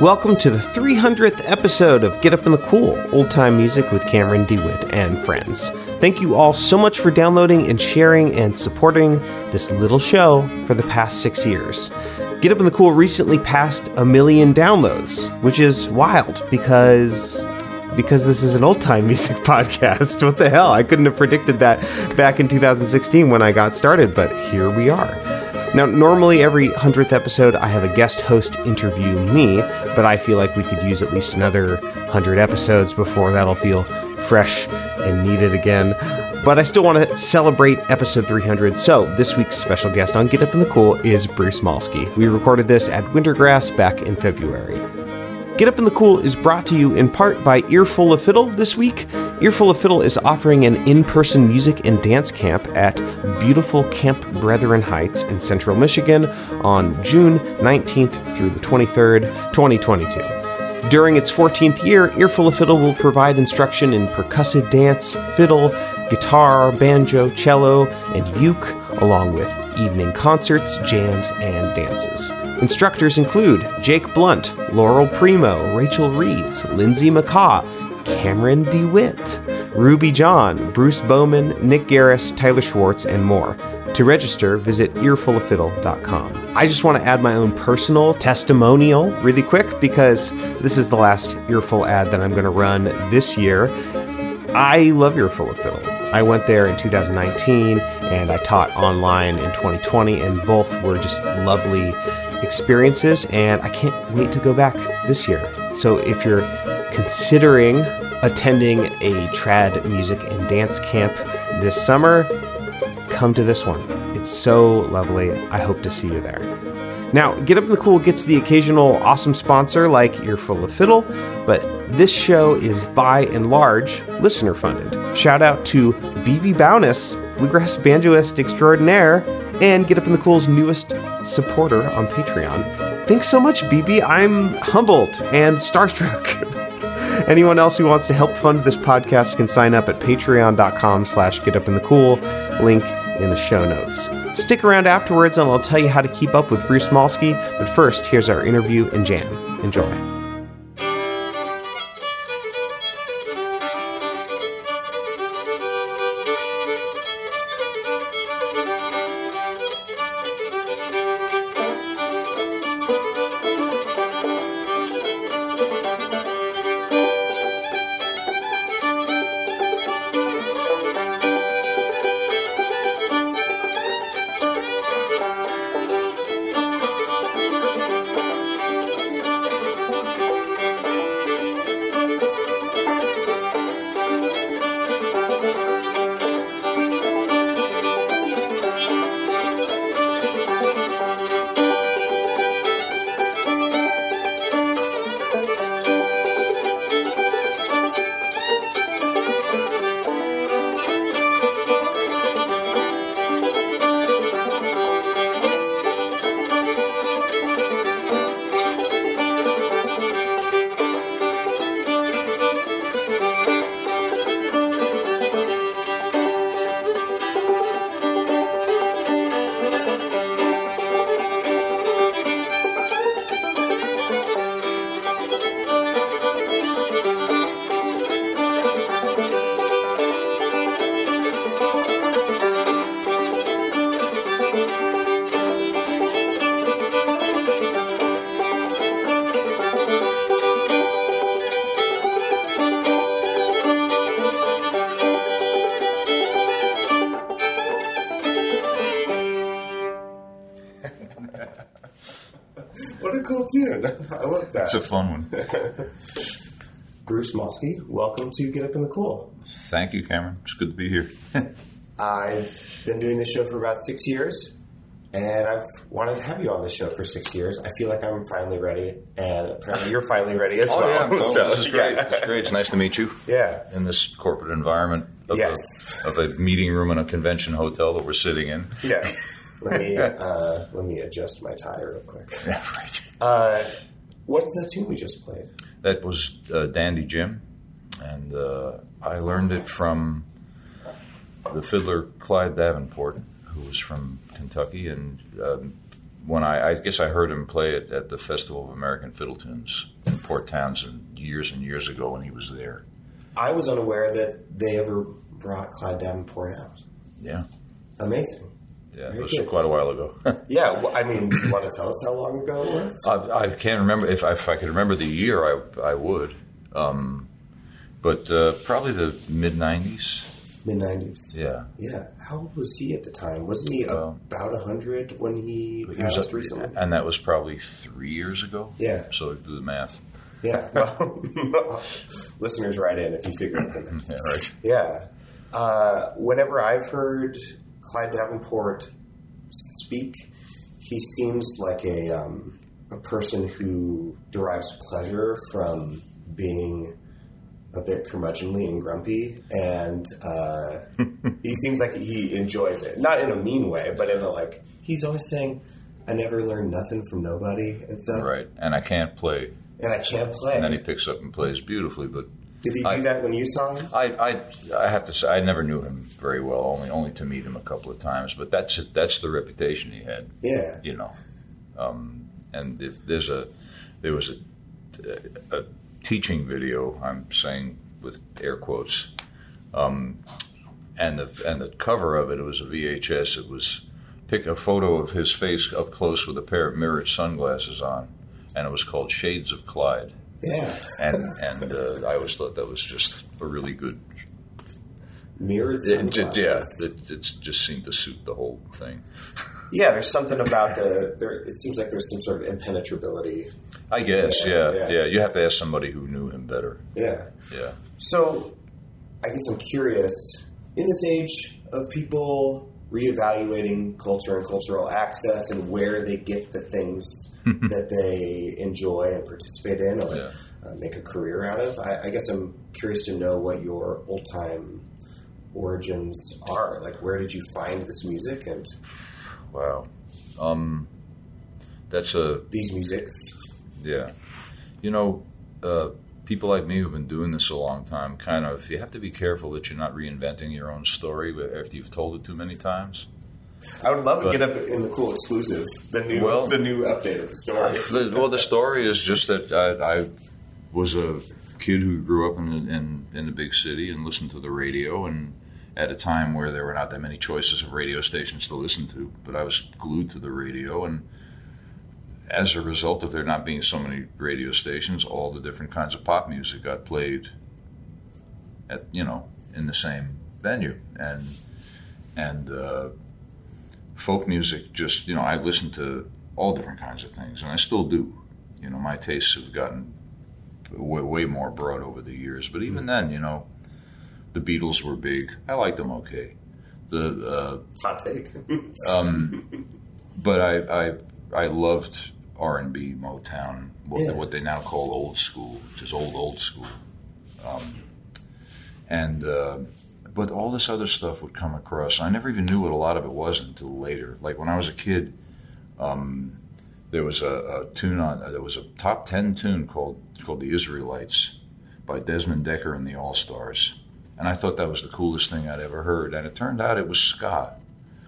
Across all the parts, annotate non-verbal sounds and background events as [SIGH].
Welcome to the 300th episode of Get Up in the Cool, old time music with Cameron DeWitt and friends. Thank you all so much for downloading and sharing and supporting this little show for the past six years. Get Up in the Cool recently passed a million downloads, which is wild because because this is an old time [LAUGHS] music podcast. What the hell? I couldn't have predicted that back in 2016 when I got started, but here we are. Now, normally every 100th episode, I have a guest host interview me, but I feel like we could use at least another 100 episodes before that'll feel fresh and needed again. But I still want to celebrate episode 300, so this week's special guest on Get Up in the Cool is Bruce Molsky. We recorded this at Wintergrass back in February. Get Up in the Cool is brought to you in part by Earful of Fiddle this week. Earful of Fiddle is offering an in person music and dance camp at beautiful Camp Brethren Heights in central Michigan on June 19th through the 23rd, 2022. During its 14th year, Earful of Fiddle will provide instruction in percussive dance, fiddle, guitar, banjo, cello, and uke, along with evening concerts, jams, and dances. Instructors include Jake Blount, Laurel Primo, Rachel Reeds, Lindsay McCaw, Cameron DeWitt, Ruby John, Bruce Bowman, Nick Garris, Tyler Schwartz, and more. To register, visit earfuloffiddle.com. I just want to add my own personal testimonial really quick because this is the last Earful ad that I'm going to run this year. I love Earful of Fiddle. I went there in 2019 and I taught online in 2020, and both were just lovely experiences. And I can't wait to go back this year. So if you're considering attending a trad music and dance camp this summer, come to this one. It's so lovely. I hope to see you there. Now, Get Up in the Cool gets the occasional awesome sponsor like Earful of Fiddle, but this show is by and large listener funded. Shout out to BB Bowness, bluegrass banjoist extraordinaire, and Get Up in the Cool's newest supporter on Patreon. Thanks so much, BB. I'm humbled and starstruck. [LAUGHS] Anyone else who wants to help fund this podcast can sign up at patreon.com slash getupinthecool, link in the show notes. Stick around afterwards and I'll tell you how to keep up with Bruce Molsky, but first, here's our interview and jam. Enjoy. It's a fun one. [LAUGHS] Bruce Molsky, welcome to Get Up in the Cool. Thank you, Cameron. It's good to be here. [LAUGHS] I've been doing this show for about six years, and I've wanted to have you on the show for six years. I feel like I'm finally ready, and apparently you're finally ready as [LAUGHS] well. Oh, So, this is great. yeah. It's great. It's nice to meet you Yeah. in this corporate environment of, Yes. a, of a meeting room in a convention hotel that we're sitting in. Yeah. Let me uh, let me adjust my tie real quick. Yeah, right. Uh, what's that tune we just played? That was uh, Dandy Jim, and uh, I learned it from the fiddler Clyde Davenport, who was from Kentucky, and um, when I, I guess I heard him play it at the Festival of American Fiddle Tunes in Port Townsend years and years ago when he was there. I was unaware that they ever brought Clyde Davenport out. Yeah, Amazing. Yeah, it was good. quite a while ago. [LAUGHS] Yeah, well, I mean, do you want to tell us how long ago it was? I, I can't remember if I, if I could remember the year. I I would, um, but uh, probably the mid '90s. Mid 90s. Yeah, Yeah. How old was he at the time? Wasn't he Well- about 100 when he He was recently? and that was probably three years ago. Yeah. So do the math. Yeah. Well, [LAUGHS] listeners, write in if you figure out the math. [LAUGHS] Yeah, right. Yeah. Uh, whenever I've heard Clyde Davenport speak, he seems like a um, a person who derives pleasure from being a bit curmudgeonly and grumpy, and uh, he seems like he enjoys it. Not in a mean way, but in a like he's always saying, "I never learned nothing from nobody" and stuff. Right. And I can't play. And I can't play. And then he picks up and plays beautifully. But Did he do I- that when you saw him? I, I, I have to say, I never knew him very well. Only, only to meet him a couple of times. But that's that's the reputation he had. Yeah. you know. Um, and if there's a, there was a, a teaching video. I'm saying with air quotes, um, and the and the cover of it, it was a VHS. It was pick a photo of his face up close with a pair of mirrored sunglasses on, and it was called Shades of Clyde. Yeah. And and uh, I always thought that was just a really good. Mirrored It, yeah, it, it just seemed to suit the whole thing. Yeah, there's something about the. There, it seems like there's some sort of impenetrability. I guess, yeah, yeah. yeah. You have to ask somebody who knew him better. Yeah. Yeah. So, I guess I'm curious. In this age of people reevaluating culture and cultural access and where they get the things that they enjoy and participate in or Yeah. uh, make a career out of, I, I guess I'm curious to know what your old time origins are. Like, where did you find this music and Wow. Um, that's a these musics? yeah. You know, uh, people like me who've been doing this a long time, kind of, you have to be careful that you're not reinventing your own story after you've told it too many times. I would love to get up in the cool exclusive, the new, Well- the new update of the story. The- well, the story is just that I, I was a kid who grew up in, in in the big city and listened to the radio, and at a time where there were not that many choices of radio stations to listen to, but I was glued to the radio, and as a result of there not being so many radio stations, all the different kinds of pop music got played at you know in the same venue, and and uh, folk music just you know I listened to all different kinds of things, and I still do. You know, my tastes have gotten way, way more broad over the years, but even then, you know, the Beatles were big. I liked them okay. The Hot take. uh, [LAUGHS] um, but I I I loved R and B, Motown, what, Yeah. what they now call old school, which is old old school. Um, and uh, but all this other stuff would come across. I never even knew what a lot of it was until later. Like when I was a kid, um, there was a, a tune on there was a top ten tune called called the Israelites by Desmond Dekker and the All Stars, and I thought that was the coolest thing I'd ever heard. And it turned out it was ska,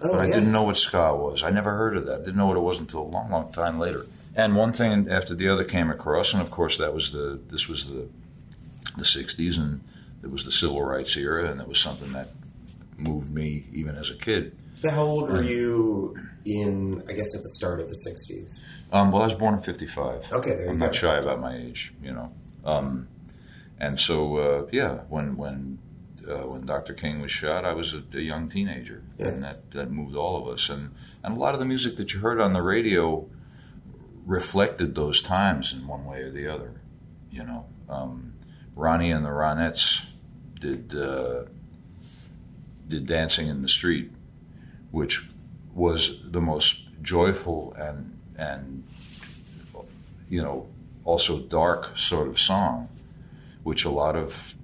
Oh, but I yeah. didn't know what ska was. I never heard of that. Didn't know what it was until a long, long time later. And one thing after the other came across, and of course that was the this was the the '60s, and it was the civil rights era, and it was something that moved me even as a kid. So how old were you in, I guess, at the start of the 60s? Um, well, I was born in '55. Okay, there you I'm go. not shy about my age, you know. Um, and so, uh, yeah, when when uh, when Dr. King was shot, I was a, a young teenager, Yeah. and that, that moved all of us. And and a lot of the music that you heard on the radio reflected those times in one way or the other. You know, um, Ronnie and the Ronettes did uh, did Dancing in the Street, which was the most joyful and and you know also dark sort of song, which a lot of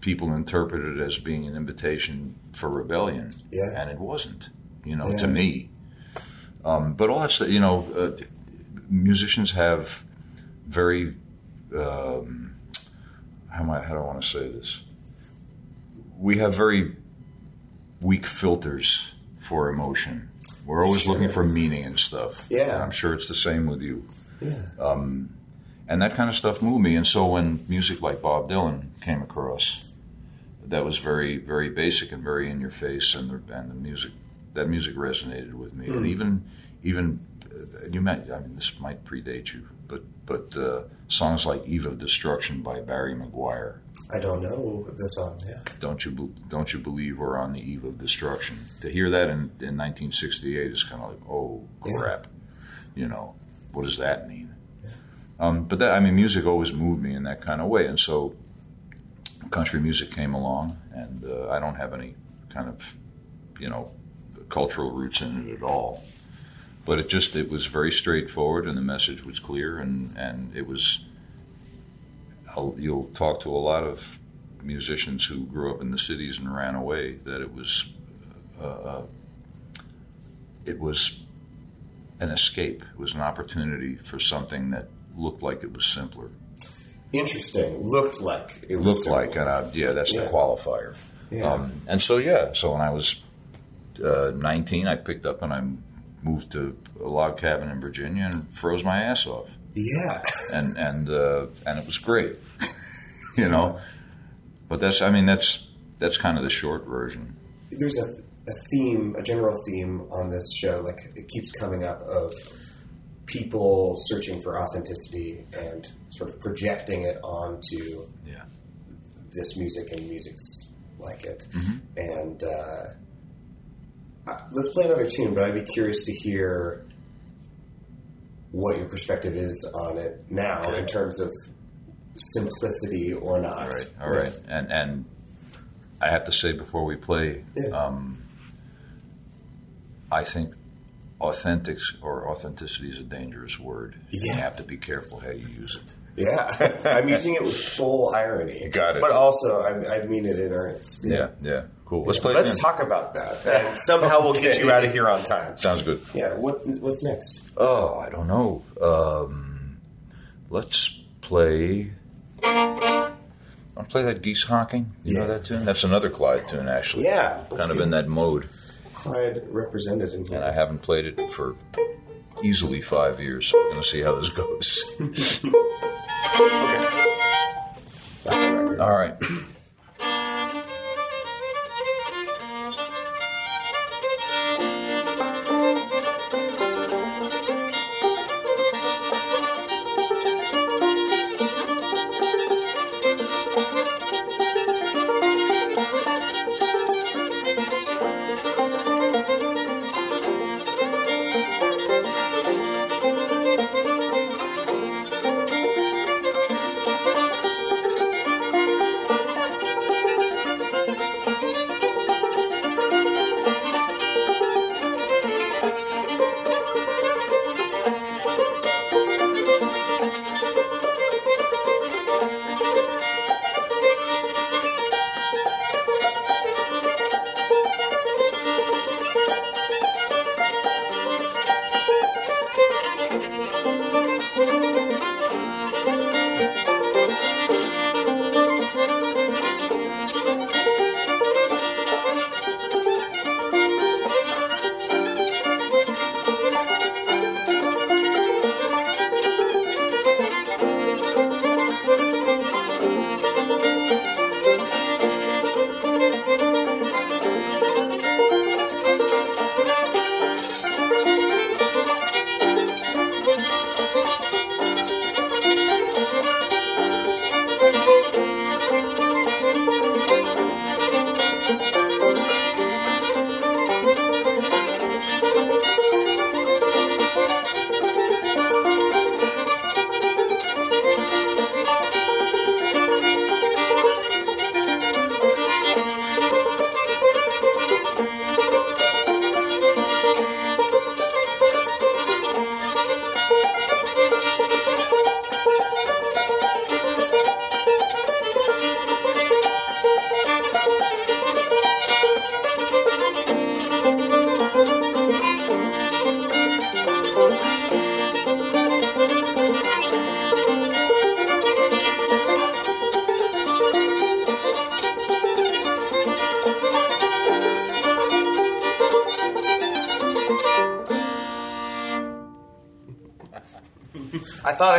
people interpreted as being an invitation for rebellion, Yeah. and it wasn't. You know, Yeah. to me. Um, but all that's you know, uh, musicians have very um, how am I, how do I want to say this? We have very weak filters for emotion. We're always looking for meaning and stuff. Yeah. And I'm sure it's the same with you. Yeah. and that kind of stuff moved me. And so when music like Bob Dylan came across, that was very, very basic and very in your face, and the, and the music, that music resonated with me. And even, even you might, I mean, this might predate you, but but uh, songs like "Eve of Destruction" by Barry McGuire, I don't know the song. Yeah. "Don't You Be- Don't You Believe We're on the Eve of Destruction." To hear that in, in 1968 is kind of like, oh Yeah. crap, you know, what does that mean? Um, but that, I mean, music always moved me in that kind of way, and so country music came along, and uh, I don't have any kind of, you know, cultural roots in it at all. But it just it was very straightforward, and the message was clear, and and it was. I'll- You'll talk to a lot of musicians who grew up in the cities and ran away. That it was, uh, uh, it was an escape. It was an opportunity for something that looked like it was simpler. Interesting. Looked like it was Looked simple. like, and I, yeah, that's Yeah. the qualifier. Yeah. Um, and so, yeah, so when I was uh, 19, I picked up and I moved to a log cabin in Virginia and froze my ass off, yeah. and and uh, and it was great, [LAUGHS] you know. But that's, I mean, that's that's kind of the short version. There's a, a theme, a general theme on this show. Like it keeps coming up of people searching for authenticity and sort of projecting it onto Yeah. this music and music's like it. Mhm. And uh, let's play another tune, but I'd be curious to hear what your perspective is on it now Okay. in terms of simplicity or not. All right, all right, and and I have to say before we play, Yeah. um, I think authentic or authenticity is a dangerous word. Yeah. You have to be careful how you use it. Yeah, [LAUGHS] I'm using it with full irony. Got it. But also, I, I mean it in earnest. Yeah, yeah, cool. Let's play. Let's talk about that, and somehow we'll get you out of here on time. Sounds good. Yeah. What What's next? Oh, I don't know. Um, let's play. I'll play that geese honking. You know that tune? That's another Clyde tune, actually. Yeah, kind of in that mode. Clyde represented in and. I haven't played it for easily five years. So we're going to see how this goes. Back to record. All right. [CLEARS THROAT]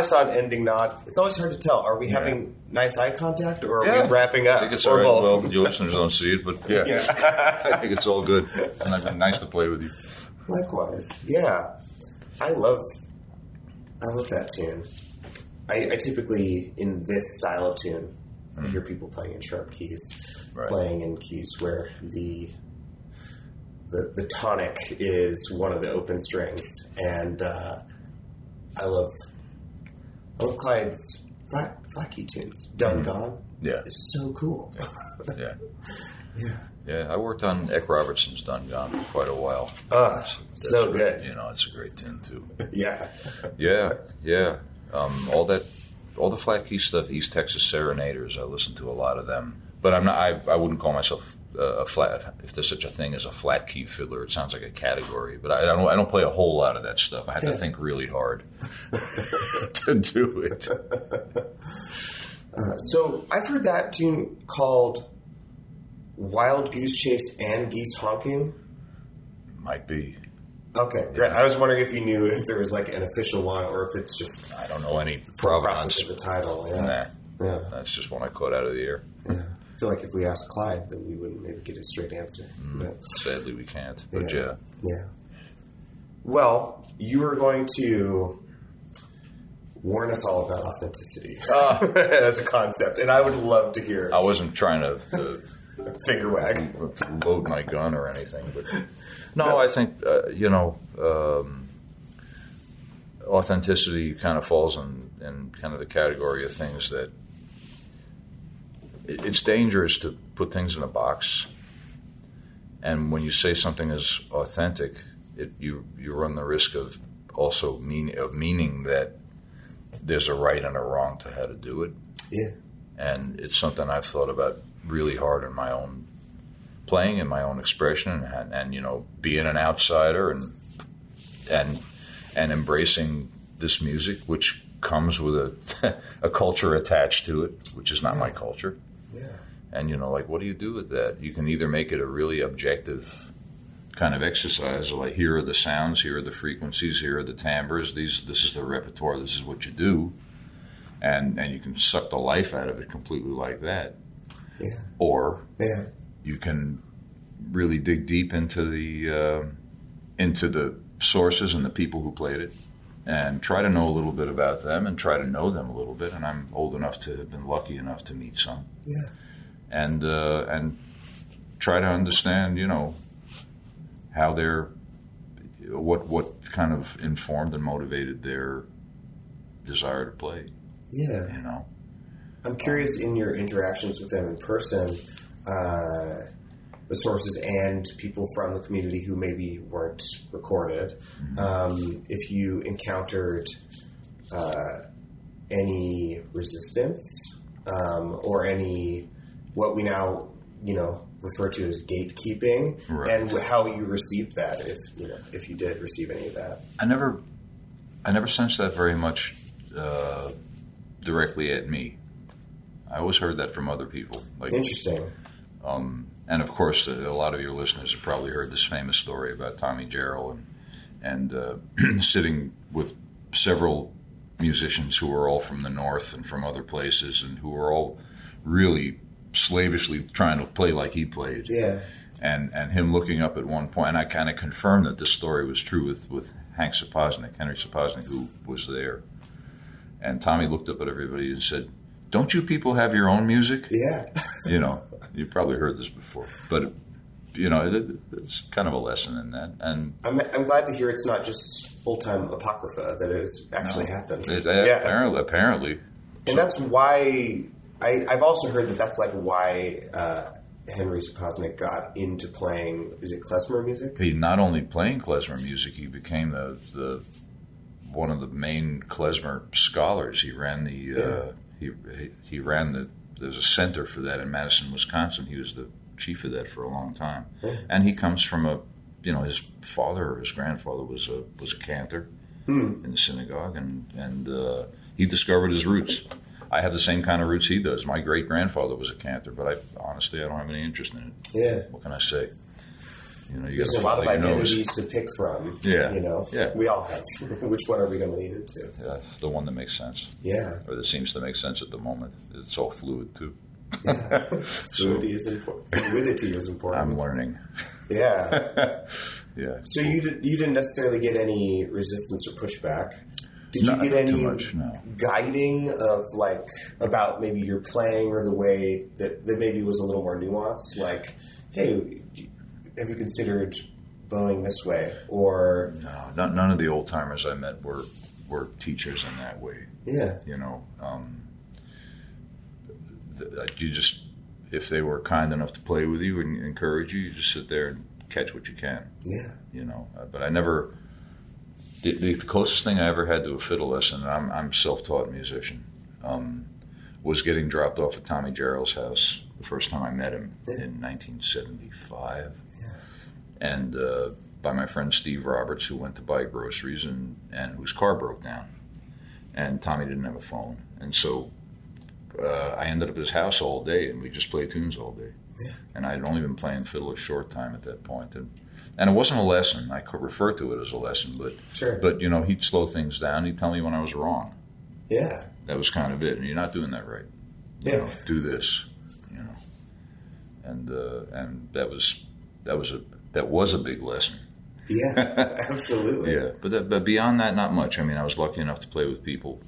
saw an ending nod. It's always hard to tell. Are we having nice eye contact or are Yeah. we wrapping up? I think it's or all right. both? Well, your listeners don't see it, but yeah. [LAUGHS] I think it's all good. And it's been nice to play with you. Likewise, yeah. I love, I love that tune. I, I typically in this style of tune, I hear people playing in sharp keys, Right. playing in keys where the the the tonic is one of the open strings, and uh, I love Love Clyde's flat flat key tunes. Done Gone Yeah, is so cool. yeah, [LAUGHS] yeah. yeah. I worked on Eck Robertson's "Done Gone" for quite a while. Ah, That's- that's so great. good. You know, it's a great tune too. [LAUGHS] Yeah. Yeah, yeah. Um, all that, all the flat key stuff. East Texas Serenaders. I listen to a lot of them, but I'm not. I, I wouldn't call myself uh, a flat. If there's such a thing as a flat key fiddler, it sounds like a category. But I, I don't. I don't play a whole lot of that stuff. I have to think really hard [LAUGHS] to do it. Uh, so I've heard that tune called Wild Goose Chase and Geese Honking. Might be. Okay, great. I was wondering if you knew if there was like an official one or if it's just I don't know any process provenance. of the title. Yeah. Nah, yeah. that's just one I caught out of the air. yeah. I feel like if we asked Clyde, then we wouldn't maybe get a straight answer. But, Sadly, we can't. But Yeah. yeah, yeah. Well, you were going to warn us all about authenticity [LAUGHS] as a concept, and I would love to hear I wasn't trying to. to [LAUGHS] finger wag. load my gun or anything. But [LAUGHS] no, I think uh, you know um, authenticity kind of falls in, in kind of the category of things that it's dangerous to put things in a box. And when you say something is authentic, it, you you run the risk of also mean of meaning that there's a right and a wrong to how to do it Yeah. and it's something I've thought about really hard in my own playing and my own expression, and, and you know, being an outsider and and and embracing this music, which comes with a [LAUGHS] a culture attached to it, which is not my culture. Yeah. And you know, like, what do you do with that? You can either make it a really objective kind of exercise, like here are the sounds, here are the frequencies, here are the timbres. These, this is the repertoire. This is what you do, and and you can suck the life out of it completely like that. Yeah. Or Yeah. you can really dig deep into the uh, into the sources and the people who played it, and try to know a little bit about them and try to know them a little bit. And I'm old enough to have been lucky enough to meet some Yeah. and uh, and try to understand, you know, how they're what what kind of informed and motivated their desire to play. Yeah. You know, I'm curious in your interactions with them in person, uh, the sources and people from the community who maybe weren't recorded, um, if you encountered uh, any resistance um, or any what we now you know refer to as gatekeeping, Right. and how you received that, if you know if you did receive any of that. I never I never sensed that very much uh, directly at me. I always heard that from other people, like Interesting. Um, and of course, a lot of your listeners have probably heard this famous story about Tommy Jarrell and and uh, [CLEARS THROAT] sitting with several musicians who were all from the north and from other places, and who were all really slavishly trying to play like he played. Yeah. And and him looking up at one point, and I kind of confirmed that this story was true with with Hank Sapoznik, Henry Sapoznik, who was there. And Tommy looked up at everybody and said, "Don't you people have your own music?" Yeah. you know, [LAUGHS] you've probably heard this before, but you know, it, it's kind of a lesson in that. And I'm, I'm glad to hear it's not just full time apocrypha that it has actually happened. it, yeah, apparently, apparently, and that's why I, I've also heard that that's like why uh, Henry Sapoznik got into playing. Is it klezmer music? he not only playing klezmer music, he became the, the one of the main klezmer scholars. He ran the uh, he, he he ran the there's a center for that in Madison, Wisconsin. He was the chief of that for a long time, and he comes from a you know his father or his grandfather was a was a cantor in the synagogue, and and uh, he discovered his roots. I have the same kind of roots he does. My great grandfather was a cantor, but I honestly I don't have any interest in it. Yeah. What can I say? You know, you There's a lot of follow your nose. identities to pick from. Yeah. You know? Yeah. We all have. [LAUGHS] Which one are we going to lean into? Yeah, the one that makes sense, Yeah. or that seems to make sense at the moment. It's all fluid too. [LAUGHS] Fluidity is important. Fluidity is important. I'm learning. yeah. [LAUGHS] Yeah. So you, did, you didn't necessarily get any resistance or pushback. Did Not you get any much, no. guiding of like about maybe your playing or the way that, that maybe was a little more nuanced? Like, hey, have you considered bowing this way? Or No, not, none of the old timers I met were were teachers in that way. yeah, You know, um, th- uh, you just if they were kind enough to play with you and encourage you, you just sit there and catch what you can. yeah, You know, uh, but I never. The, the closest thing I ever had to a fiddle lesson, and I'm, I'm self-taught musician, um, was getting dropped off at Tommy Jarrell's house the first time I met him in 1975, and uh, by my friend Steve Roberts, who went to buy groceries and and whose car broke down, and Tommy didn't have a phone, and so uh, I ended up at his house all day, and we just played tunes all day. And I had only been playing fiddle a short time at that point, and and it wasn't a lesson. I could refer to it as a lesson, but Sure. but you know he'd slow things down. He'd tell me when I was wrong. yeah, That was kind of it. And you're not doing that right. You Yeah. know, do this. You know, and uh, and that was that was a that was a big lesson. yeah, [LAUGHS] absolutely. Yeah, but that, but beyond that, not much. I mean, I was lucky enough to play with people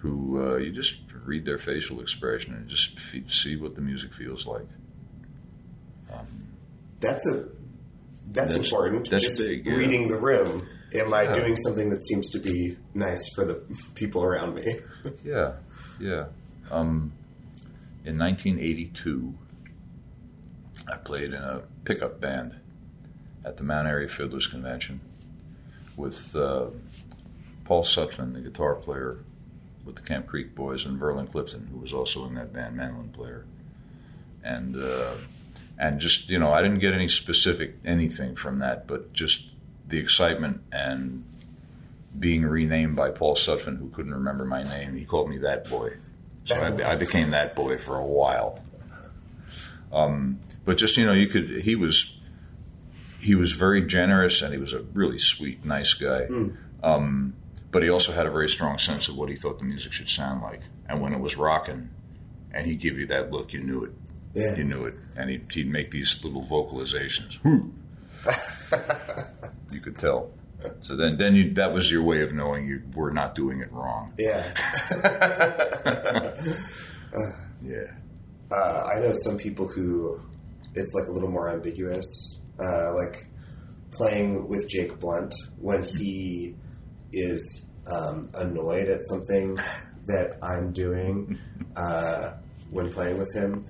who uh, you just read their facial expression and just fe- see what the music feels like. That's a that's, That's- important. that's Just big, yeah. reading the room. Am I Yeah. doing something that seems to be nice for the people around me? [LAUGHS] Yeah, yeah. Um, in 1982, I played in a pickup band at the Mount Airy Fiddlers Convention with uh, Paul Sutphin, the guitar player with the Camp Creek Boys, and Verlin Clifton, who was also in that band, mandolin player. And uh, and just you know, I didn't get any specific anything from that, but just the excitement and being renamed by Paul Sutphin, who couldn't remember my name. He called me that boy. So I, I became that boy for a while. Um, but just you know, you could. He was he was very generous, and he was a really sweet, nice guy. Um, but he also had a very strong sense of what he thought the music should sound like, and when it was rocking, and he'd give you that look, you knew it. Yeah. You knew it, and he'd, he'd make these little vocalizations. [LAUGHS] You could tell. So then, then you, that was your way of knowing you were not doing it wrong. Yeah. [LAUGHS] [LAUGHS] Yeah. Uh, I know some people who it's like a little more ambiguous. Uh, like playing with Jake Blount when he is um, annoyed at something [LAUGHS] that I'm doing uh, when playing with him,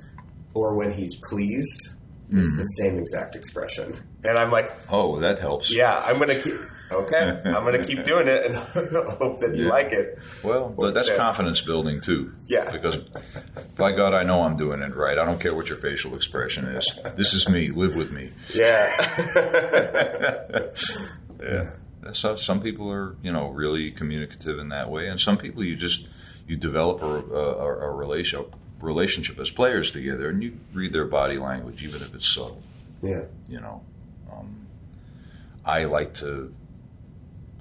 or when he's pleased. It's the same exact expression, and I'm like, Oh, that helps. "Yeah, I'm gonna keep okay. I'm gonna keep [LAUGHS] doing it, and [LAUGHS] hope that you Yeah. like it." Well, but that's confidence building too. Yeah. Because by God, I know I'm doing it right. I don't care what your facial expression is. This is me. Live with me. Yeah, [LAUGHS] Yeah. So some people are, you know, really communicative in that way, and some people you just you develop a, a, a relationship relationship as players together, and you read their body language, even if it's subtle. yeah, You know, um, I like to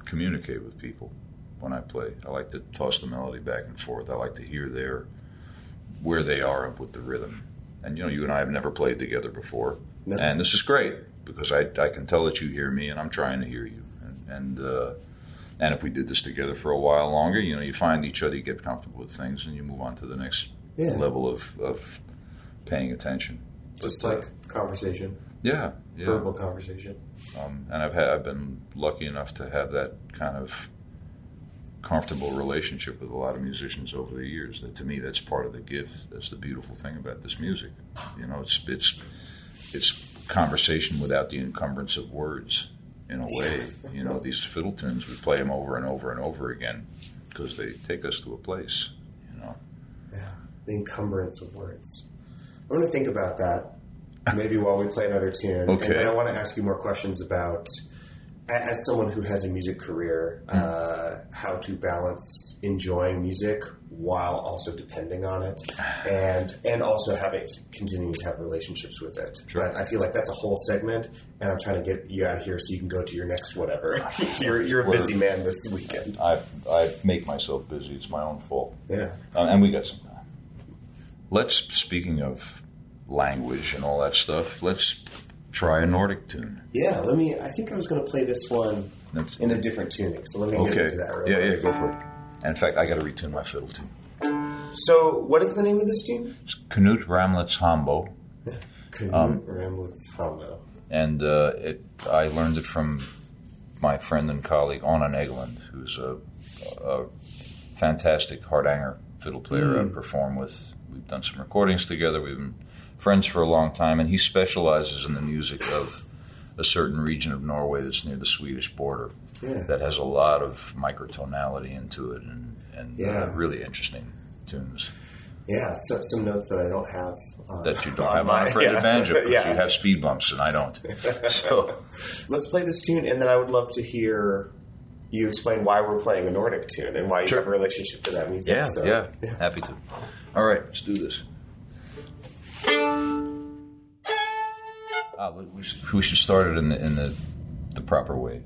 communicate with people when I play. I like to toss the melody back and forth. I like to hear their where they are up with the rhythm. And you know, you and I have never played together before, No. and this is great because I, I can tell that you hear me, and I'm trying to hear you. And and, uh, and if we did this together for a while longer, you know, you find each other, you get comfortable with things, and you move on to the next Yeah. level of, of paying attention. just But, uh, like conversation, yeah, yeah. verbal conversation. Um, and I've had, I've been lucky enough to have that kind of comfortable relationship with a lot of musicians over the years. That to me, that's part of the gift. That's the beautiful thing about this music. You know, it's it's it's conversation without the encumbrance of words. In a way, you know, these fiddle tunes we play them over and over and over again because they take us to a place. You know, Yeah, the encumbrance of words. I want to think about that maybe while we play another tune. Okay. And I want to ask you more questions about as someone who has a music career, uh, how to balance enjoying music while also depending on it, and and also having continuing to have relationships with it. Sure. But I feel like that's a whole segment, and I'm trying to get you out of here so you can go to your next whatever. [LAUGHS] you're you're a busy man this weekend. I I make myself busy. It's my own fault. Yeah. Uh, and we got some time. Let's speaking of language and all that stuff. Let's try a Nordic tune. Yeah, let me. I think I was going to play this one That's- in a different tuning, so let me get Okay. into that. Real Yeah, quick. yeah, go for it. And in fact, I got to retune my fiddle too. So, what is the name of this tune? It's Knut Ramlet's Hambo, [LAUGHS] Canute Um, Ramlet's Hondo. and uh, it I learned it from my friend and colleague Anna Egeland, who's a, a fantastic hardanger fiddle player I perform with. We've done some recordings together. We've been friends for a long time, and he specializes in the music of a certain region of Norway that's near the Swedish border Yeah. that has a lot of microtonality into it and, and Yeah. uh, really interesting tunes Yeah, so, some notes that I don't have. Uh, that you don't on have my- on a fretted [LAUGHS] yeah. banjo because yeah. you have speed bumps and I don't. [LAUGHS] So Let's play this tune, and then I would love to hear you explain why we're playing a Nordic tune and why you Sure. have a relationship to that music. yeah, So, yeah, [LAUGHS] happy to. All right, let's do this. Ah, we should, we should start it in the in the the proper way.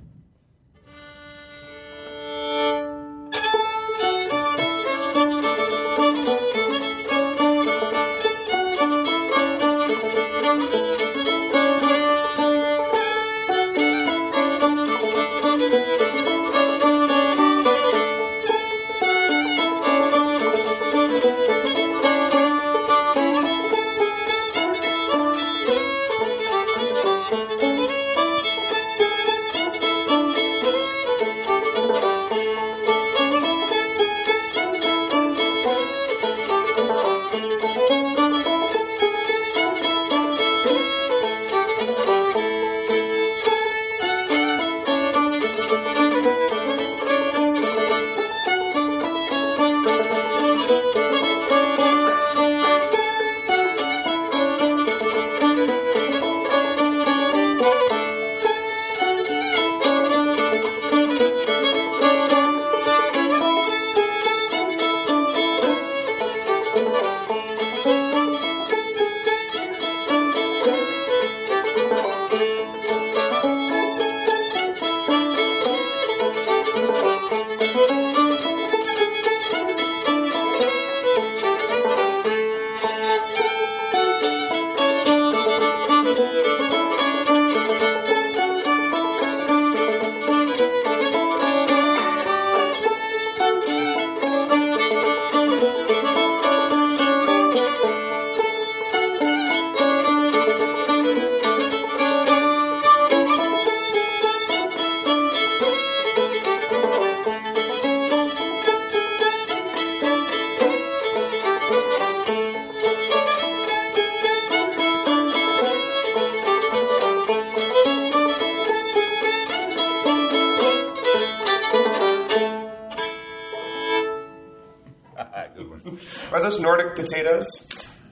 Are those Nordic potatoes?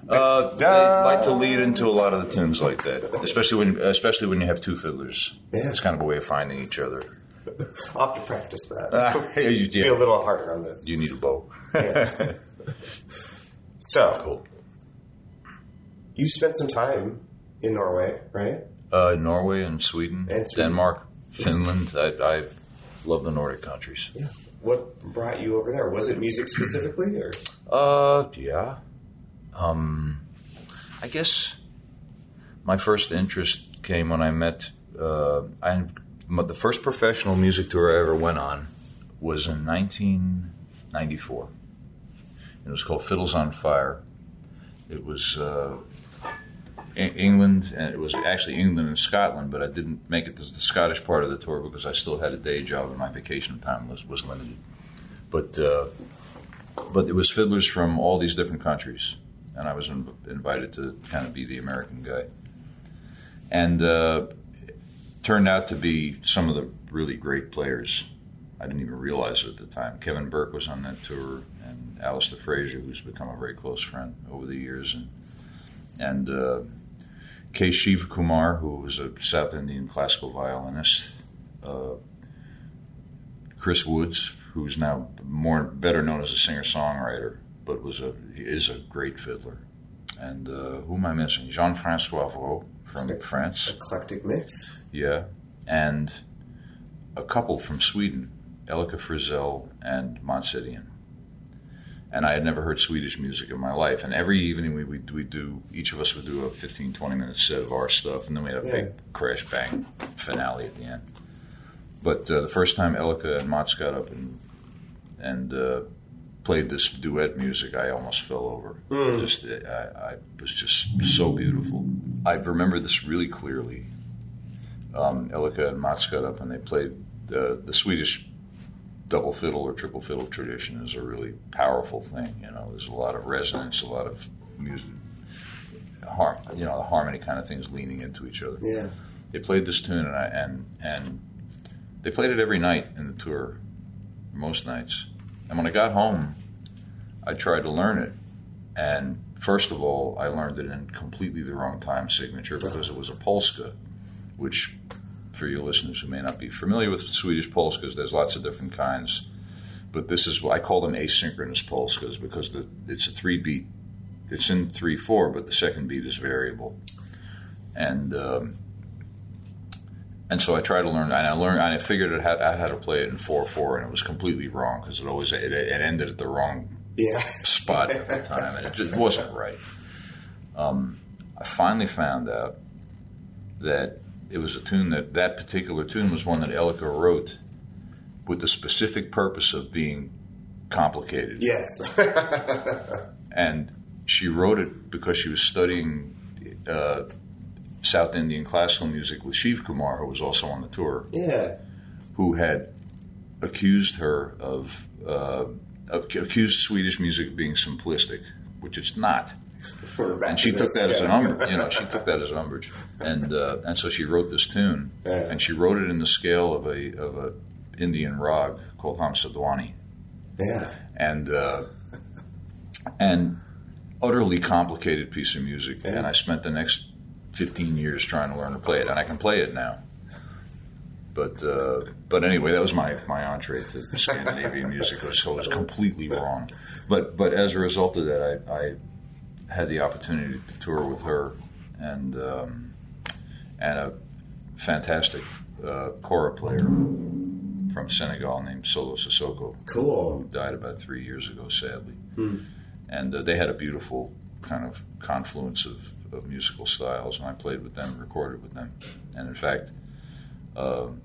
Uh, they like to lead into a lot of the tunes like that, especially when especially when you have two fiddlers. Yeah. It's kind of a way of finding each other. [LAUGHS] I'll have to practice that. Uh, [LAUGHS] you, Be a yeah, little harder on this. you need a bow. [LAUGHS] So, Cool. you spent some time in Norway, right? Uh, Norway and Sweden, And Sweden. Denmark, Finland. I, I love the Nordic countries. Yeah. What brought you over there? Was it music specifically, or Uh, yeah. Um, I guess my first interest came when I met. Uh, I the first professional music tour I ever went on was in 1994. It was called Fiddles on Fire. It was uh, England, and it was actually England and Scotland, but I didn't make it to the Scottish part of the tour because I still had a day job and my vacation time was, was limited. But uh, but it was fiddlers from all these different countries, and I was in, invited to kind of be the American guy. And uh, turned out to be some of the really great players. I didn't even realize it at the time. Kevin Burke was on that tour, and Alasdair Fraser, who's become a very close friend over the years, and and uh, K. Shiva Kumar, who was a South Indian classical violinist. Uh, Chris Woods, who's now more better known as a singer songwriter, but was a is a great fiddler. And uh, who am I missing? Jean Francois Vrod from France. Eclectic mix. Yeah, and a couple from Sweden, Ellika Frisell and Måns Zelin. And I had never heard Swedish music in my life. And every evening we would we do, each of us would do a 15, 20 minute set of our stuff, and then we had a Yeah. big crash bang finale at the end. But uh, the first time Ellika and Mats got up and and uh, played this duet music, I almost fell over. Just I, I was just so beautiful. I remember this really clearly um, Ellika and Mats got up and they played the the Swedish double fiddle or triple fiddle tradition is a really powerful thing. You know, there's a lot of resonance, a lot of music, harm, you know, the harmony kind of things leaning into each other. Yeah. They played this tune and I, and and they played it every night in the tour, most nights. And when I got home, I tried to learn it, and first of all, I learned it in completely the wrong time signature because it was a polska, which, for your listeners who may not be familiar with Swedish polskas, there's lots of different kinds. But this is what I call them asynchronous polskas because the, it's a three beat. It's in three four, but the second beat is variable, and um, and so I tried to learn, and I learned, and I figured out how to play it in four four, and it was completely wrong because it always it, it ended at the wrong Yeah. spot every time, and it just wasn't right. Um, I finally found out that it was a tune that that particular tune was one that Ellika wrote with the specific purpose of being complicated, Yes. [LAUGHS] and she wrote it because she was studying uh, South Indian classical music with Shiv Kumar, who was also on the tour. yeah. who had accused her of, uh, of accused Swedish music of being simplistic, which it's not. And she took that as an umbrage. You know, she took that as an umbrage, and uh, and so she wrote this tune, Yeah. and she wrote it in the scale of a of a Indian rag called Hamsadhwani, Yeah. and uh, and utterly complicated piece of music. Yeah. And I spent the next fifteen years trying to learn to play it, and I can play it now. But uh, but anyway, that was my, my entree to Scandinavian music. So it was completely wrong. But but as a result of that, I, I had the opportunity to tour with her and um, and a fantastic uh, kora player from Senegal named Solo Cissokho Cool. died about three years ago, sadly. Hmm. And uh, they had a beautiful kind of confluence of, of musical styles, and I played with them, recorded with them. And in fact, um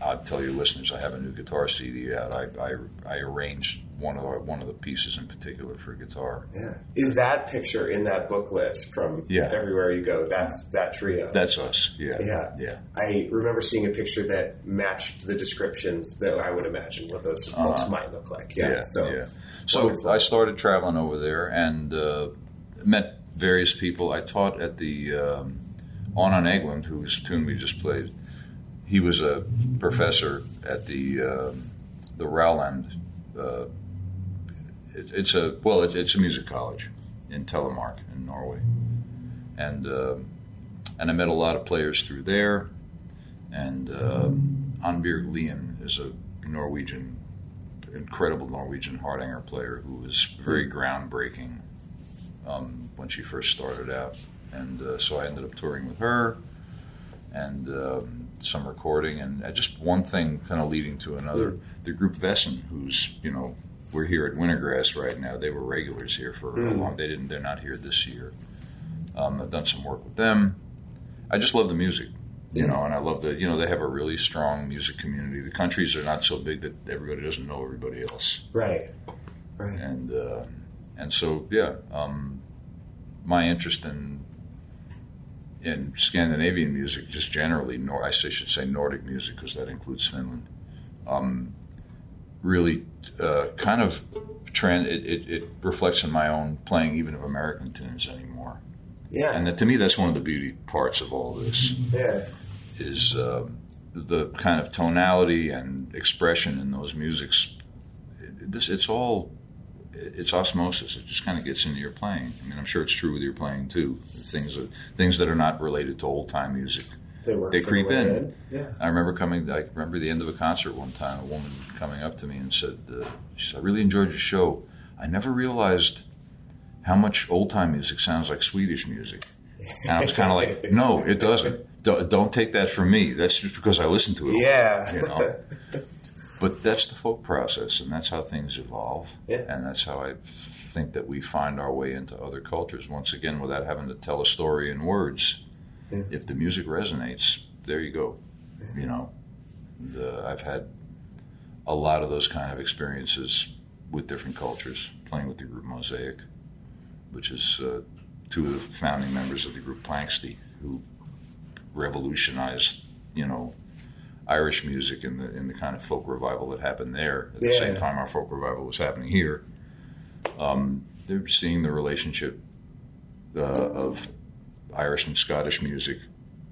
I'll tell your listeners, I have a new guitar CD out. I, I, I arranged one of the, one of the pieces in particular for guitar. Yeah. Is that picture in that booklet from Yeah. everywhere you go? That's that trio. That's us. Yeah. Yeah. Yeah. I remember seeing a picture that matched the descriptions that I would imagine what those folks Uh-huh. might look like. Yeah. so yeah. So wonderful. I started traveling over there and uh, met various people. I taught at the um, Anna Eglund, whose tune we just played. He was a professor at the um, the Rauland. Uh, it, it's a well, it, it's a music college in Telemark in Norway, and uh, and I met a lot of players through there. And um, Annbjørg Lien is a Norwegian incredible Norwegian Hardanger player who was very groundbreaking um, when she first started out. And uh, so I ended up touring with her and um, some recording, and uh, just one thing kind of leading to another. The group Väsen, who's, you know, we're here at Wintergrass right now. They were regulars here for a long. They didn't. They're not here this year. Um, I've done some work with them. I just love the music you know, and I love the you know, they have a really strong music community. The countries are not so big that everybody doesn't know everybody else. right. Right. And, uh, and so, yeah, um, my interest in, in Scandinavian music, just generally, nor, I should say Nordic music because that includes Finland, um, really uh, kind of trend, it, it, it reflects in my own playing even of American tunes anymore. Yeah. And that, to me, that's one of the beauty parts of all this yeah. is um, the kind of tonality and expression in those musics. This it's all it's osmosis. It just kind of gets into your playing. I mean, I'm sure it's true with your playing too. Things that things that are not related to old time music They work. They creep way in. Yeah. I remember coming. I remember the end of a concert one time. A woman coming up to me and said, uh, she said, "I really enjoyed your show. I never realized how much old time music sounds like Swedish music." And I was kind of like, [LAUGHS] "No, it doesn't. Don't, don't take that from me. That's just because I listen to it." Yeah. You know. [LAUGHS] But that's the folk process, and that's how things evolve. Yeah. And that's how I think that we find our way into other cultures. Once again, without having to tell a story in words. Yeah. If the music resonates, there you go. You know, the, I've had a lot of those kind of experiences with different cultures, playing with the group Mozaik, which is uh, two of the founding members of the group Planxty, who revolutionized, you know, Irish music in the in the kind of folk revival that happened there at the same time our folk revival was happening here. Um, they're seeing the relationship uh, of Irish and Scottish music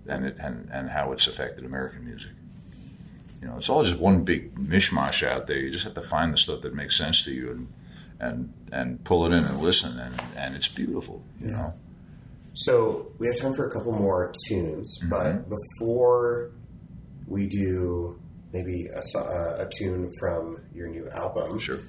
and it and, and how it's affected American music. You know, it's all just one big mishmash out there. You just have to find the stuff that makes sense to you and and and pull it in and listen and and it's beautiful. You know. So we have time for a couple more tunes, Mm-hmm. but before we do maybe a, a tune from your new album, Sure.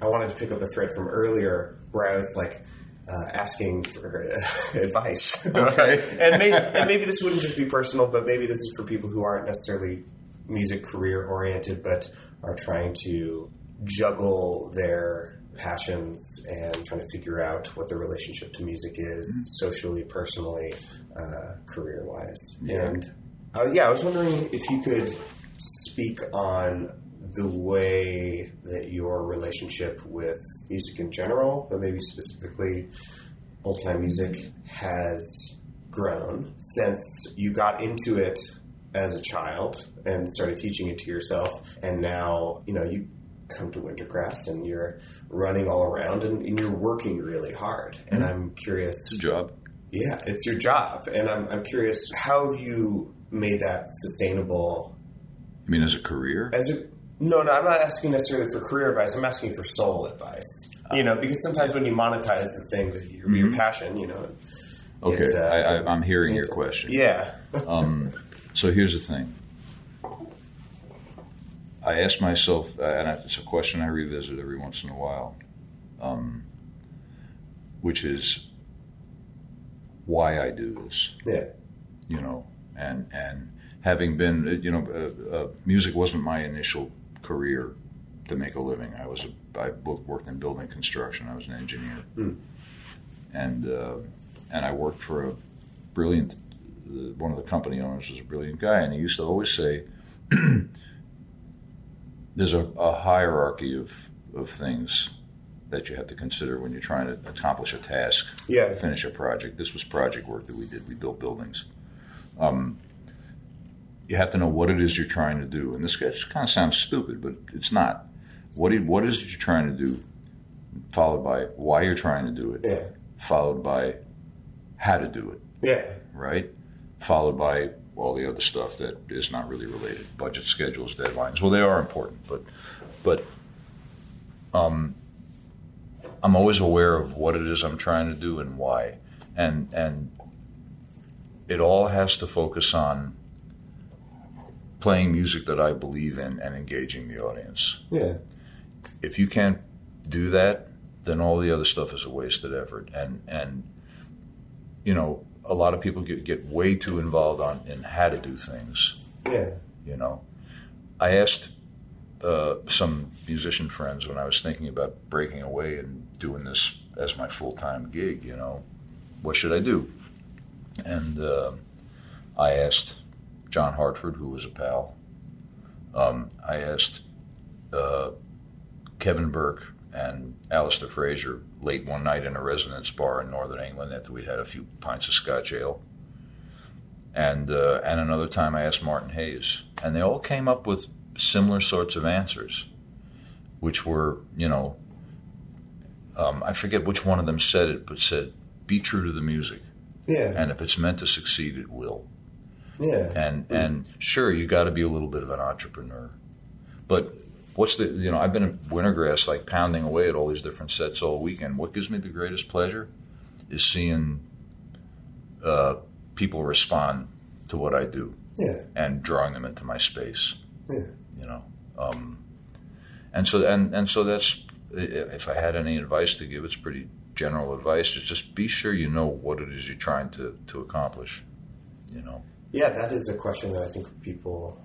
I wanted to pick up a thread from earlier where I was like uh, asking for [LAUGHS] advice. [LAUGHS] Okay. [LAUGHS] and, maybe, and maybe this wouldn't just be personal, but maybe this is for people who aren't necessarily music career oriented, but are trying to juggle their passions and trying to figure out what their relationship to music is socially, personally, uh, career wise. Yeah. And uh, yeah, I was wondering if you could speak on the way that your relationship with music in general, but maybe specifically old time music, has grown since you got into it as a child and started teaching it to yourself, and now you know you come to Wintergrass and you're running all around and, and you're working really hard. And mm-hmm. I'm curious. It's a job. Yeah, it's your job, and I'm, I'm curious how have you made that sustainable I mean, as a career. as a no, no, I'm not asking necessarily for career advice. I'm asking for soul advice. You know, because sometimes when you monetize the thing that your, your passion, you know. Okay, it, uh, I, I, I'm hearing your question. Yeah. [LAUGHS] Um, so here's the thing. I ask myself, uh, and it's a question I revisit every once in a while, um, which is why I do this. yeah. You know, and and having been, uh, you know, uh, uh, music wasn't my initial career to make a living. I was a, I worked in building construction. I was an engineer, and uh, and I worked for a brilliant. The, one of the company owners was a brilliant guy, and he used to always say, [CLEARS THROAT] "There's a, a hierarchy of of things that you have to consider when you're trying to accomplish a task, Yeah. finish a project. This was project work that we did. We built buildings." Um, you have to know what it is you're trying to do, and this kind of sounds stupid, but it's not. What it, what is it you're trying to do? Followed by why you're trying to do it Yeah. followed by how to do it, Yeah. right? Followed by all the other stuff that is not really related, budget schedules, deadlines. Well, they are important, but but um, I'm always aware of what it is I'm trying to do and why, and and it all has to focus on playing music that I believe in and engaging the audience Yeah. if you can't do that, then all the other stuff is a wasted effort. And and you know, a lot of people get get way too involved on in how to do things. Yeah. You know, I asked uh, some musician friends when I was thinking about breaking away and doing this as my full time gig. You know, what should I do? And uh, I asked John Hartford, who was a pal. Um, I asked uh, Kevin Burke and Alasdair Fraser late one night in a residence bar in northern England after we'd had a few pints of Scotch ale. And uh, and another time I asked Martin Hayes, and they all came up with similar sorts of answers, which were you know, um, I forget which one of them said it, but said, "Be true to the music, Yeah. and if it's meant to succeed, it will." Yeah. and and sure you got to be a little bit of an entrepreneur but what's the you know i've been in wintergrass like pounding away at all these different sets all weekend what gives me the greatest pleasure is seeing uh, people respond to what I do Yeah. and drawing them into my space. Yeah. You know, um, and so and and so that's if I had any advice to give, it's pretty general advice. Is just be sure you know what it is you're trying to to accomplish. You know. Yeah, that is a question that I think people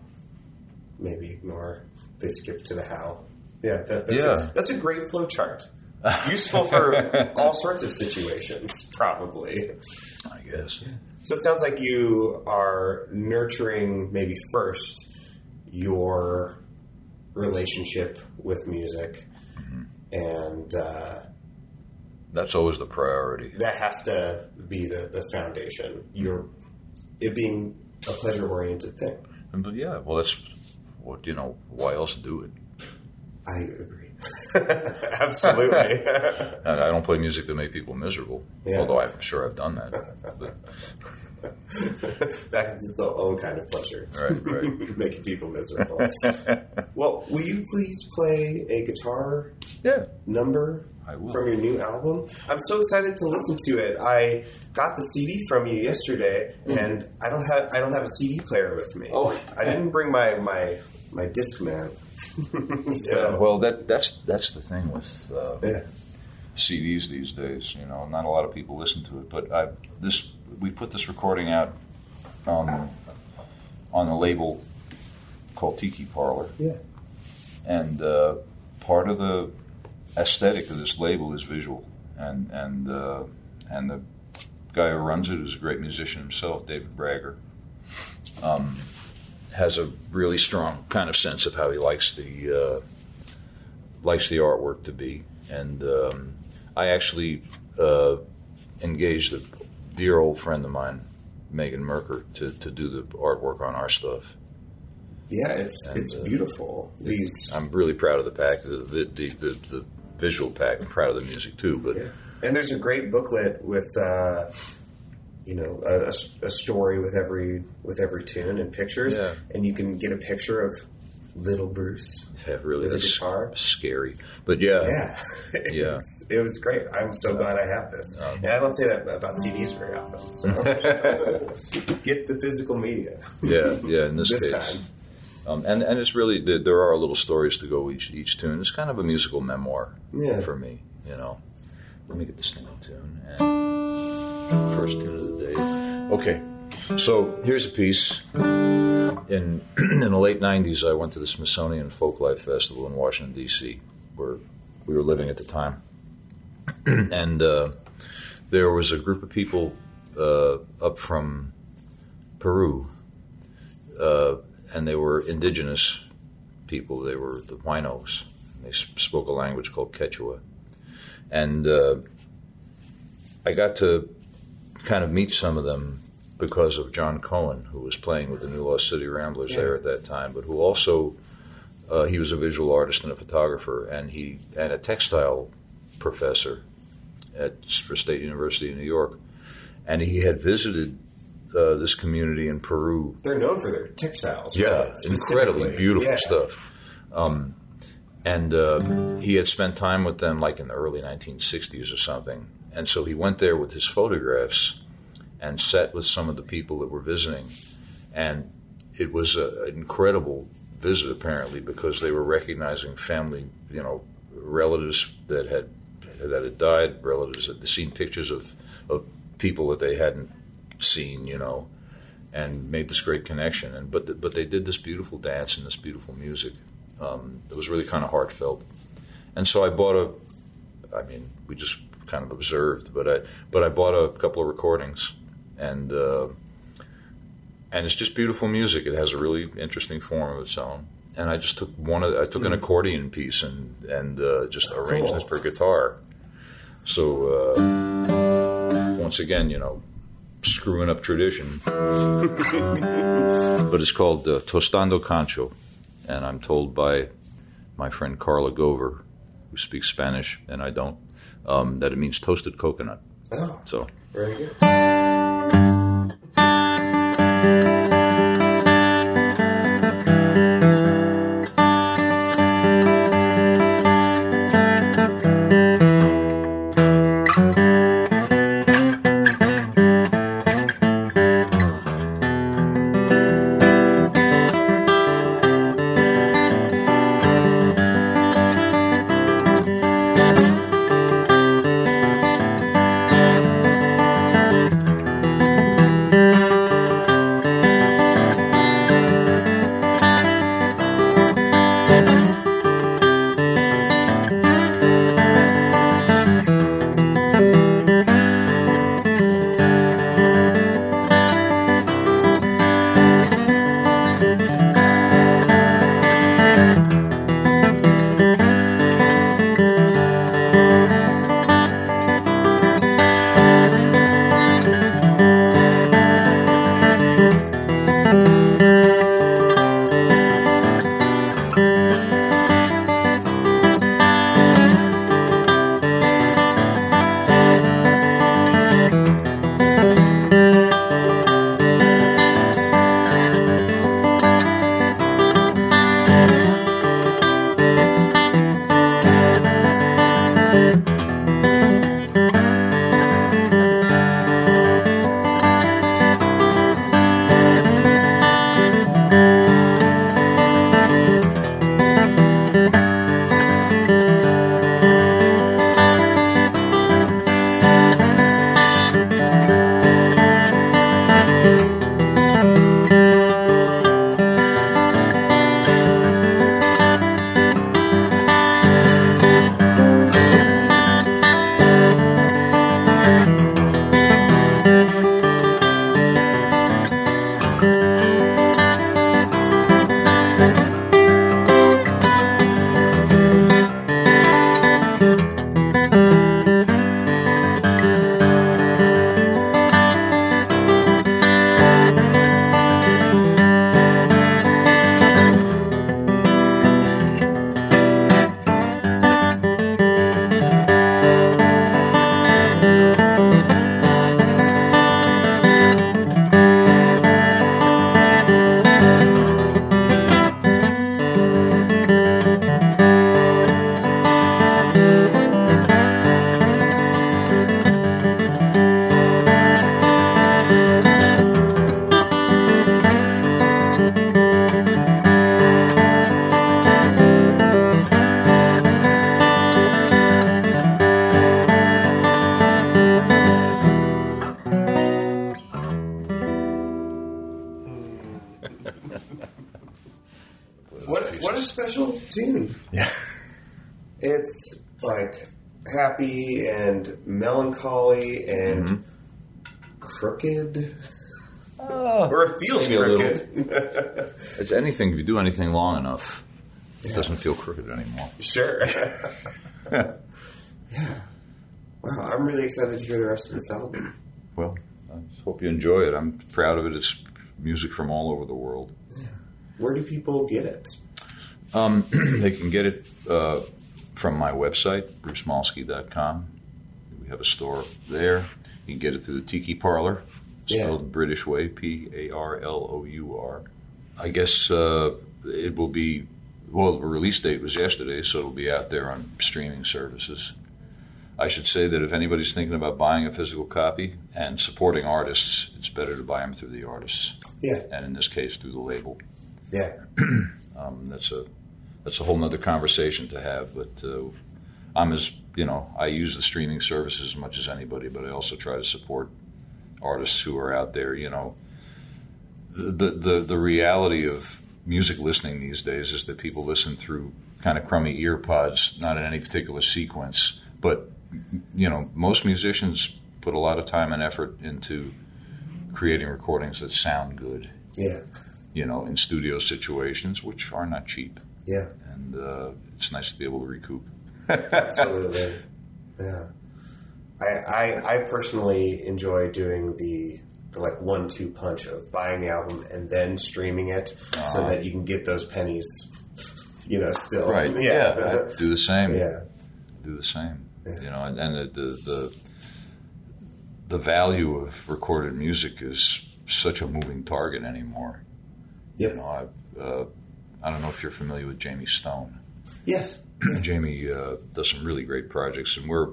maybe ignore. They skip to the how. Yeah, that, that's, Yeah. A, that's a great flow chart. [LAUGHS] Useful for all sorts of situations, probably. I guess. So it sounds like you are nurturing maybe first your relationship with music, and uh, That's always the priority. that has to be the, the foundation. You're it being a pleasure oriented thing. And, but yeah, well, that's what you know. Why else do it? I agree. [LAUGHS] Absolutely. [LAUGHS] I I don't play music to make people miserable. Yeah. Although I'm sure I've done that. [LAUGHS] That's its own kind of pleasure. right, right. Making people miserable. well, will you please play a guitar Yeah, number I will. from your new album? I'm so excited to listen to it. I got the CD from you yesterday, and I don't have I don't have a CD player with me. Oh. I didn't bring my my my Discman. [LAUGHS] so Well, that that's that's the thing with uh, yeah. CDs these days. You know, not a lot of people listen to it. But I this we put this recording out um, on a label called Tiki Parlour, Yeah. and uh, part of the aesthetic of this label is visual, and and uh, and the guy who runs it is a great musician himself, David Bragger. Um, has a really strong kind of sense of how he likes the uh, likes the artwork to be, and um, I actually uh, engaged a dear old friend of mine, Megan Merker, to, to do the artwork on our stuff. Yeah, it's And, it's uh, beautiful. These I'm really proud of the pack, the the, the, the, the visual pack. I'm proud of the music too, but Yeah. And there's a great booklet with, uh, you know, a, a- story with every with every tune and pictures, Yeah. and you can get a picture of little Bruce. yeah, really With a that's guitar? scary. But yeah, Yeah, [LAUGHS] Yeah. It's, it was great. I'm so glad I have this, Um, and I don't say that about CDs very often. So [LAUGHS] [LAUGHS] get the physical media yeah, yeah. In this, this case, time. Um, and and it's really there there are little stories to go each each tune. It's kind of a musical memoir Yeah. for me. You know, let me get this thing on tune. And first tune of the day. Okay, so here's a piece. In [CLEARS THROAT] in the late '90s, I went to the Smithsonian Folklife Festival in Washington D.C., where we were living at the time, [CLEARS THROAT] and uh, there was a group of people uh, up from Peru uh, and they were indigenous people. They were the Huaynos. They spoke a language called Quechua, and uh, I got to kind of meet some of them because of John Cohen, who was playing with the New Lost City Ramblers there at that time, but who also uh, he was a visual artist and a photographer, and he and a textile professor at for State University in New York, and he had visited. Uh, this community in Peru They're known for their textiles. yeah, it's incredibly beautiful Yeah. stuff. Um, and uh, he had spent time with them like in the early 1960s or something. And so he went there with his photographs and sat with some of the people that were visiting. And it was a, an incredible visit, apparently, because they were recognizing family, you know, relatives that had that had died, relatives that had seen pictures of, of people that they hadn't seen, you know and made this great connection. And but but they did this beautiful dance and this beautiful music. Um, it was really kind of heartfelt. And so I bought a. I mean, we just kind of observed, but I but I bought a couple of recordings, and uh, and it's just beautiful music. It has a really interesting form of its own. And I just took one of I took an accordion piece and and uh, just arranged Cool. it for guitar. So uh, once again, you know, screwing up tradition [LAUGHS] but it's called uh, Tostando Cancho, and I'm told by my friend Carla Gover, who speaks Spanish and I don't, um, that it means toasted coconut. Oh, So very good. Crooked, Uh, or it feels maybe little. crooked. [LAUGHS] it's anything. If you do anything long enough, it Yeah. doesn't feel crooked anymore. sure. [LAUGHS] yeah. Wow, I'm really excited to hear the rest of this album. Well, I hope you enjoy it. I'm proud of it. It's music from all over the world. Yeah. Where do people get it? Um, [CLEARS THROAT] they can get it uh, from my website, brucemolsky.com. We have a store there. You can get it through the Tiki Parlour, spelled Yeah. British way, P A R L O U R. I guess uh, it will be, well, the release date was yesterday, so it'll be out there on streaming services. I should say that if anybody's thinking about buying a physical copy and supporting artists, it's better to buy them through the artists, Yeah, and in this case, through the label. yeah, [CLEARS THROAT] Um, that's a that's a whole nother conversation to have. But uh, I'm as you know, I use the streaming services as much as anybody, but I also try to support artists who are out there. You know, the the the reality of music listening these days is that people listen through kind of crummy ear pods, not in any particular sequence, but you know, most musicians put a lot of time and effort into creating recordings that sound good yeah, you know, in studio situations, which are not cheap. yeah. And uh, it's nice to be able to recoup. Absolutely. Yeah. I, I I personally enjoy doing the the like one two punch of buying the album and then streaming it so Uh-huh. that you can get those pennies you know still. Right. [LAUGHS] Yeah. I do the same. yeah. Do the same. Yeah. You know, and, and the, the the the value of recorded music is such a moving target anymore. Yep. You know, I uh, I don't know if you're familiar with Jamie Stone. Yes. Jamie uh, does some really great projects, and we're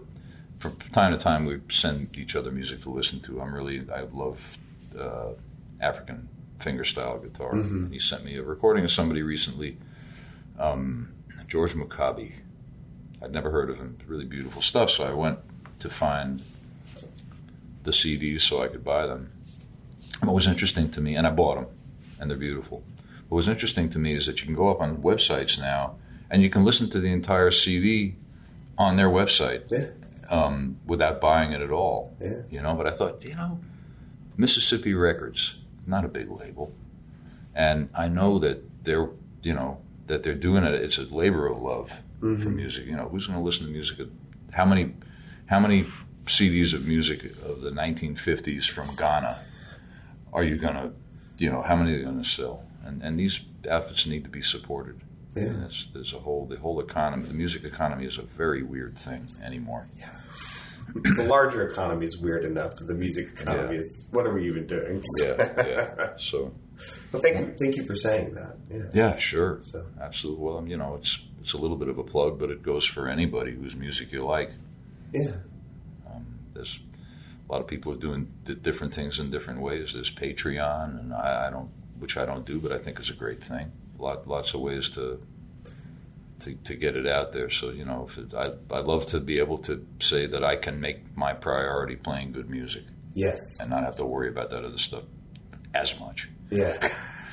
from time to time we send each other music to listen to. I'm really I love uh, African fingerstyle guitar. Mhm. He sent me a recording of somebody recently, um, George Mukabi. I'd never heard of him. Really beautiful stuff. So I went to find the CDs so I could buy them. What was interesting to me, and I bought them, and they're beautiful. What was interesting to me is that you can go up on websites now and you can listen to the entire CD on their website Yeah. um, without buying it at all. Yeah. You know, but I thought, you know, Mississippi Records, not a big label, and I know that they're, you know, that they're doing it. It's a labor of love for Mhm. music. You know, who's going to listen to music? How many, how many CDs of music of the 1950s from Ghana are you going to, you know, how many are going to sell? And and these outfits need to be supported. Yeah. And it's, there's a whole the whole economy. The music economy is a very weird thing anymore. Yeah. the larger economy is weird enough. but The music economy Yeah. is what are we even doing? Yeah, yeah. So But thank you, thank you for saying that. Yeah. yeah, sure, So absolutely. Well, you know, it's it's a little bit of a plug, but it goes for anybody whose music you like. yeah. Um, there's a lot of people are doing di different things in different ways. There's Patreon, and I, I don't, which I don't do, but I think is a great thing. Lot, lots of ways to. To, to get it out there, so you know, if it, I I love to be able to say that I can make my priority playing good music Yes. and not have to worry about that other stuff as much. Yeah.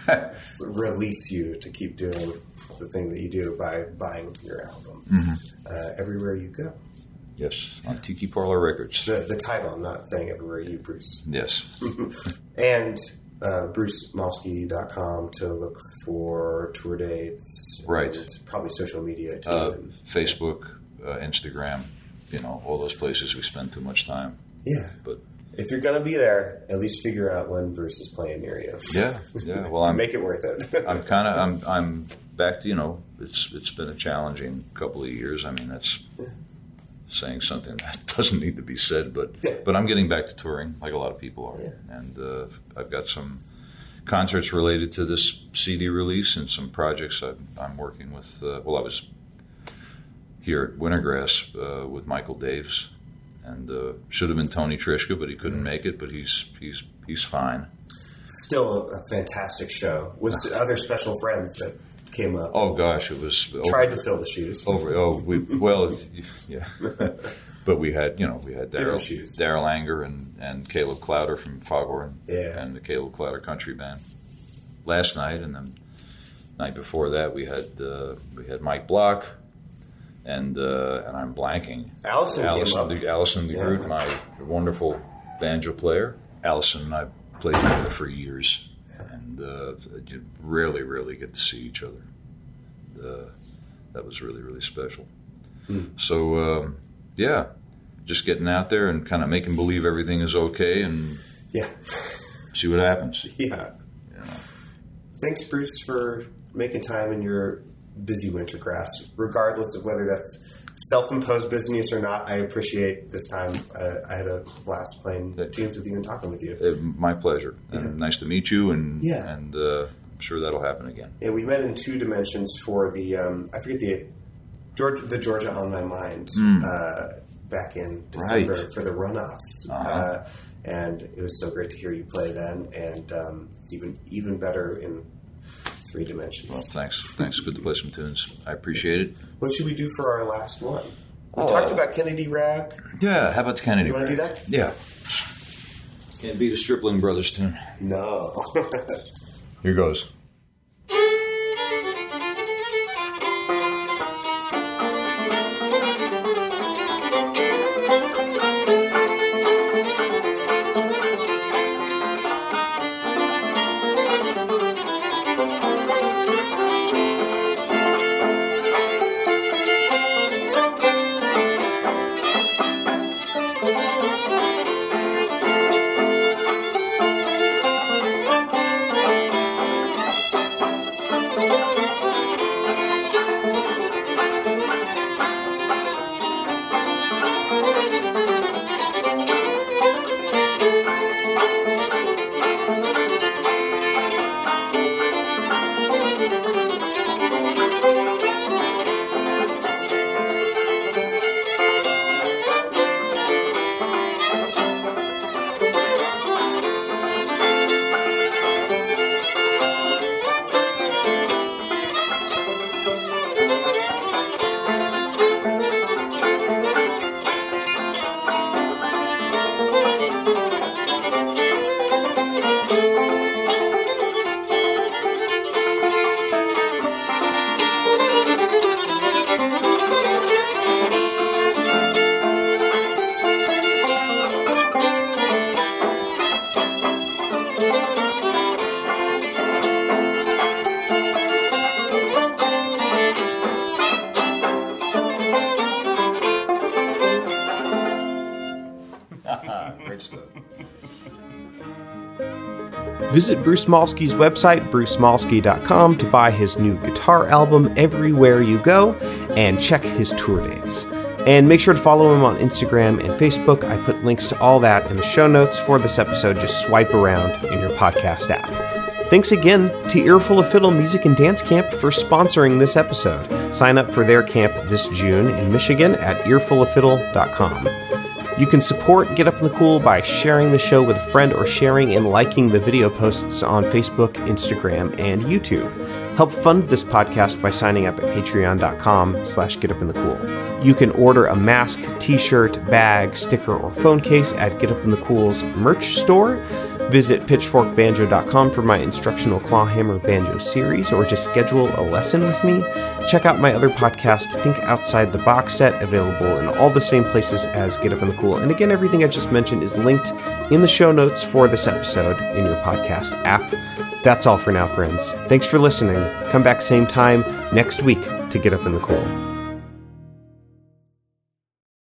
[LAUGHS] Release you to keep doing the thing that you do by buying your album Mhm. uh, everywhere you go. Yes, on Tiki Parlour Records. The, the title, I'm not saying everywhere you, Bruce. Yes, [LAUGHS] and uh, brucemolsky.com to look for tour dates. Right. Probably social media too. uh, Facebook, uh, Instagram, you know, all those places we spend too much time. yeah. But If you're going to be there, at least figure out when Bruce is playing near you. yeah, yeah. Well, [LAUGHS] to I'm make it worth it. [LAUGHS] I'm kind of I'm I'm back to you know it's it's been a challenging couple of years. I mean that's saying something that [LAUGHS] doesn't need to be said, but Yeah. but I'm getting back to touring like a lot of people are, Yeah. and uh, I've got some concerts related to this CD release and some projects I'm, I'm working with. Uh, well, I was here at Wintergrass uh, with Michael Daves. And uh, should have been Tony Trischka, but he couldn't make it. But he's he's he's fine. Still a fantastic show with other special friends that came up. Oh gosh, it was over- Tried to fill the shoes. over. Oh, we well, yeah. [LAUGHS] but we had you know we had Daryl. Darol Anger and and Caleb Klauder from Foghorn Yeah. and the Caleb Klauder Country Band last night, and then night before that we had uh, we had Mike Block, and uh, and I'm blanking. Allison Allison, the, Allison de Groot, my wonderful banjo player. Allison and I played together for years, uh, you rarely, rarely get to see each other. Uh, that was really, really special. So, um, yeah, just getting out there and kind of making believe everything is okay and Yeah. see what happens. [LAUGHS] Yeah. Thanks, Bruce, for making time in your busy winter grass, regardless of whether that's self-imposed business or not. I appreciate this time. Uh, I had a blast playing tunes with you and talking with you. Uh, my pleasure, and nice to meet you, and Yeah. and uh, I'm sure that'll happen again. Yeah, we met in two dimensions for the um, I forget the Georgia, the Georgia on my mind uh, back in December. Right. for the runoffs, Uh-huh. uh, and it was so great to hear you play then, and um, it's even even better in three dimensions. Well, thanks, thanks. Good to play some tunes. I appreciate it. What should we do for our last one? We Oh. talked about Kennedy Rag. Yeah, how about the Kennedy? You wanna do that? Yeah. Can't beat a Stripling Brothers tune. No. [LAUGHS] Here goes. Visit Bruce Molsky's website, brucemolsky.com, to buy his new guitar album, Everywhere You Go, and check his tour dates. And make sure to follow him on Instagram and Facebook. I put links to all that in the show notes for this episode. Just swipe around in your podcast app. Thanks again to Earful of Fiddle Music and Dance Camp for sponsoring this episode. Sign up for their camp this June in Michigan at earfuloffiddle.com. You can support Get Up in the Cool by sharing the show with a friend or sharing and liking the video posts on Facebook, Instagram, and YouTube. Help fund this podcast by signing up at patreon.com slash getupinthecool. You can order a mask, t-shirt, bag, sticker, or phone case at Get Up in the Cool's merch store. Visit pitchforkbanjo.com for my instructional clawhammer banjo series or to schedule a lesson with me. Check out my other podcast, Think Outside the Box Set, available in all the same places as Get Up in the Cool. And again, everything I just mentioned is linked in the show notes for this episode in your podcast app. That's all for now, friends. Thanks for listening. Come back same time next week to Get Up in the Cool.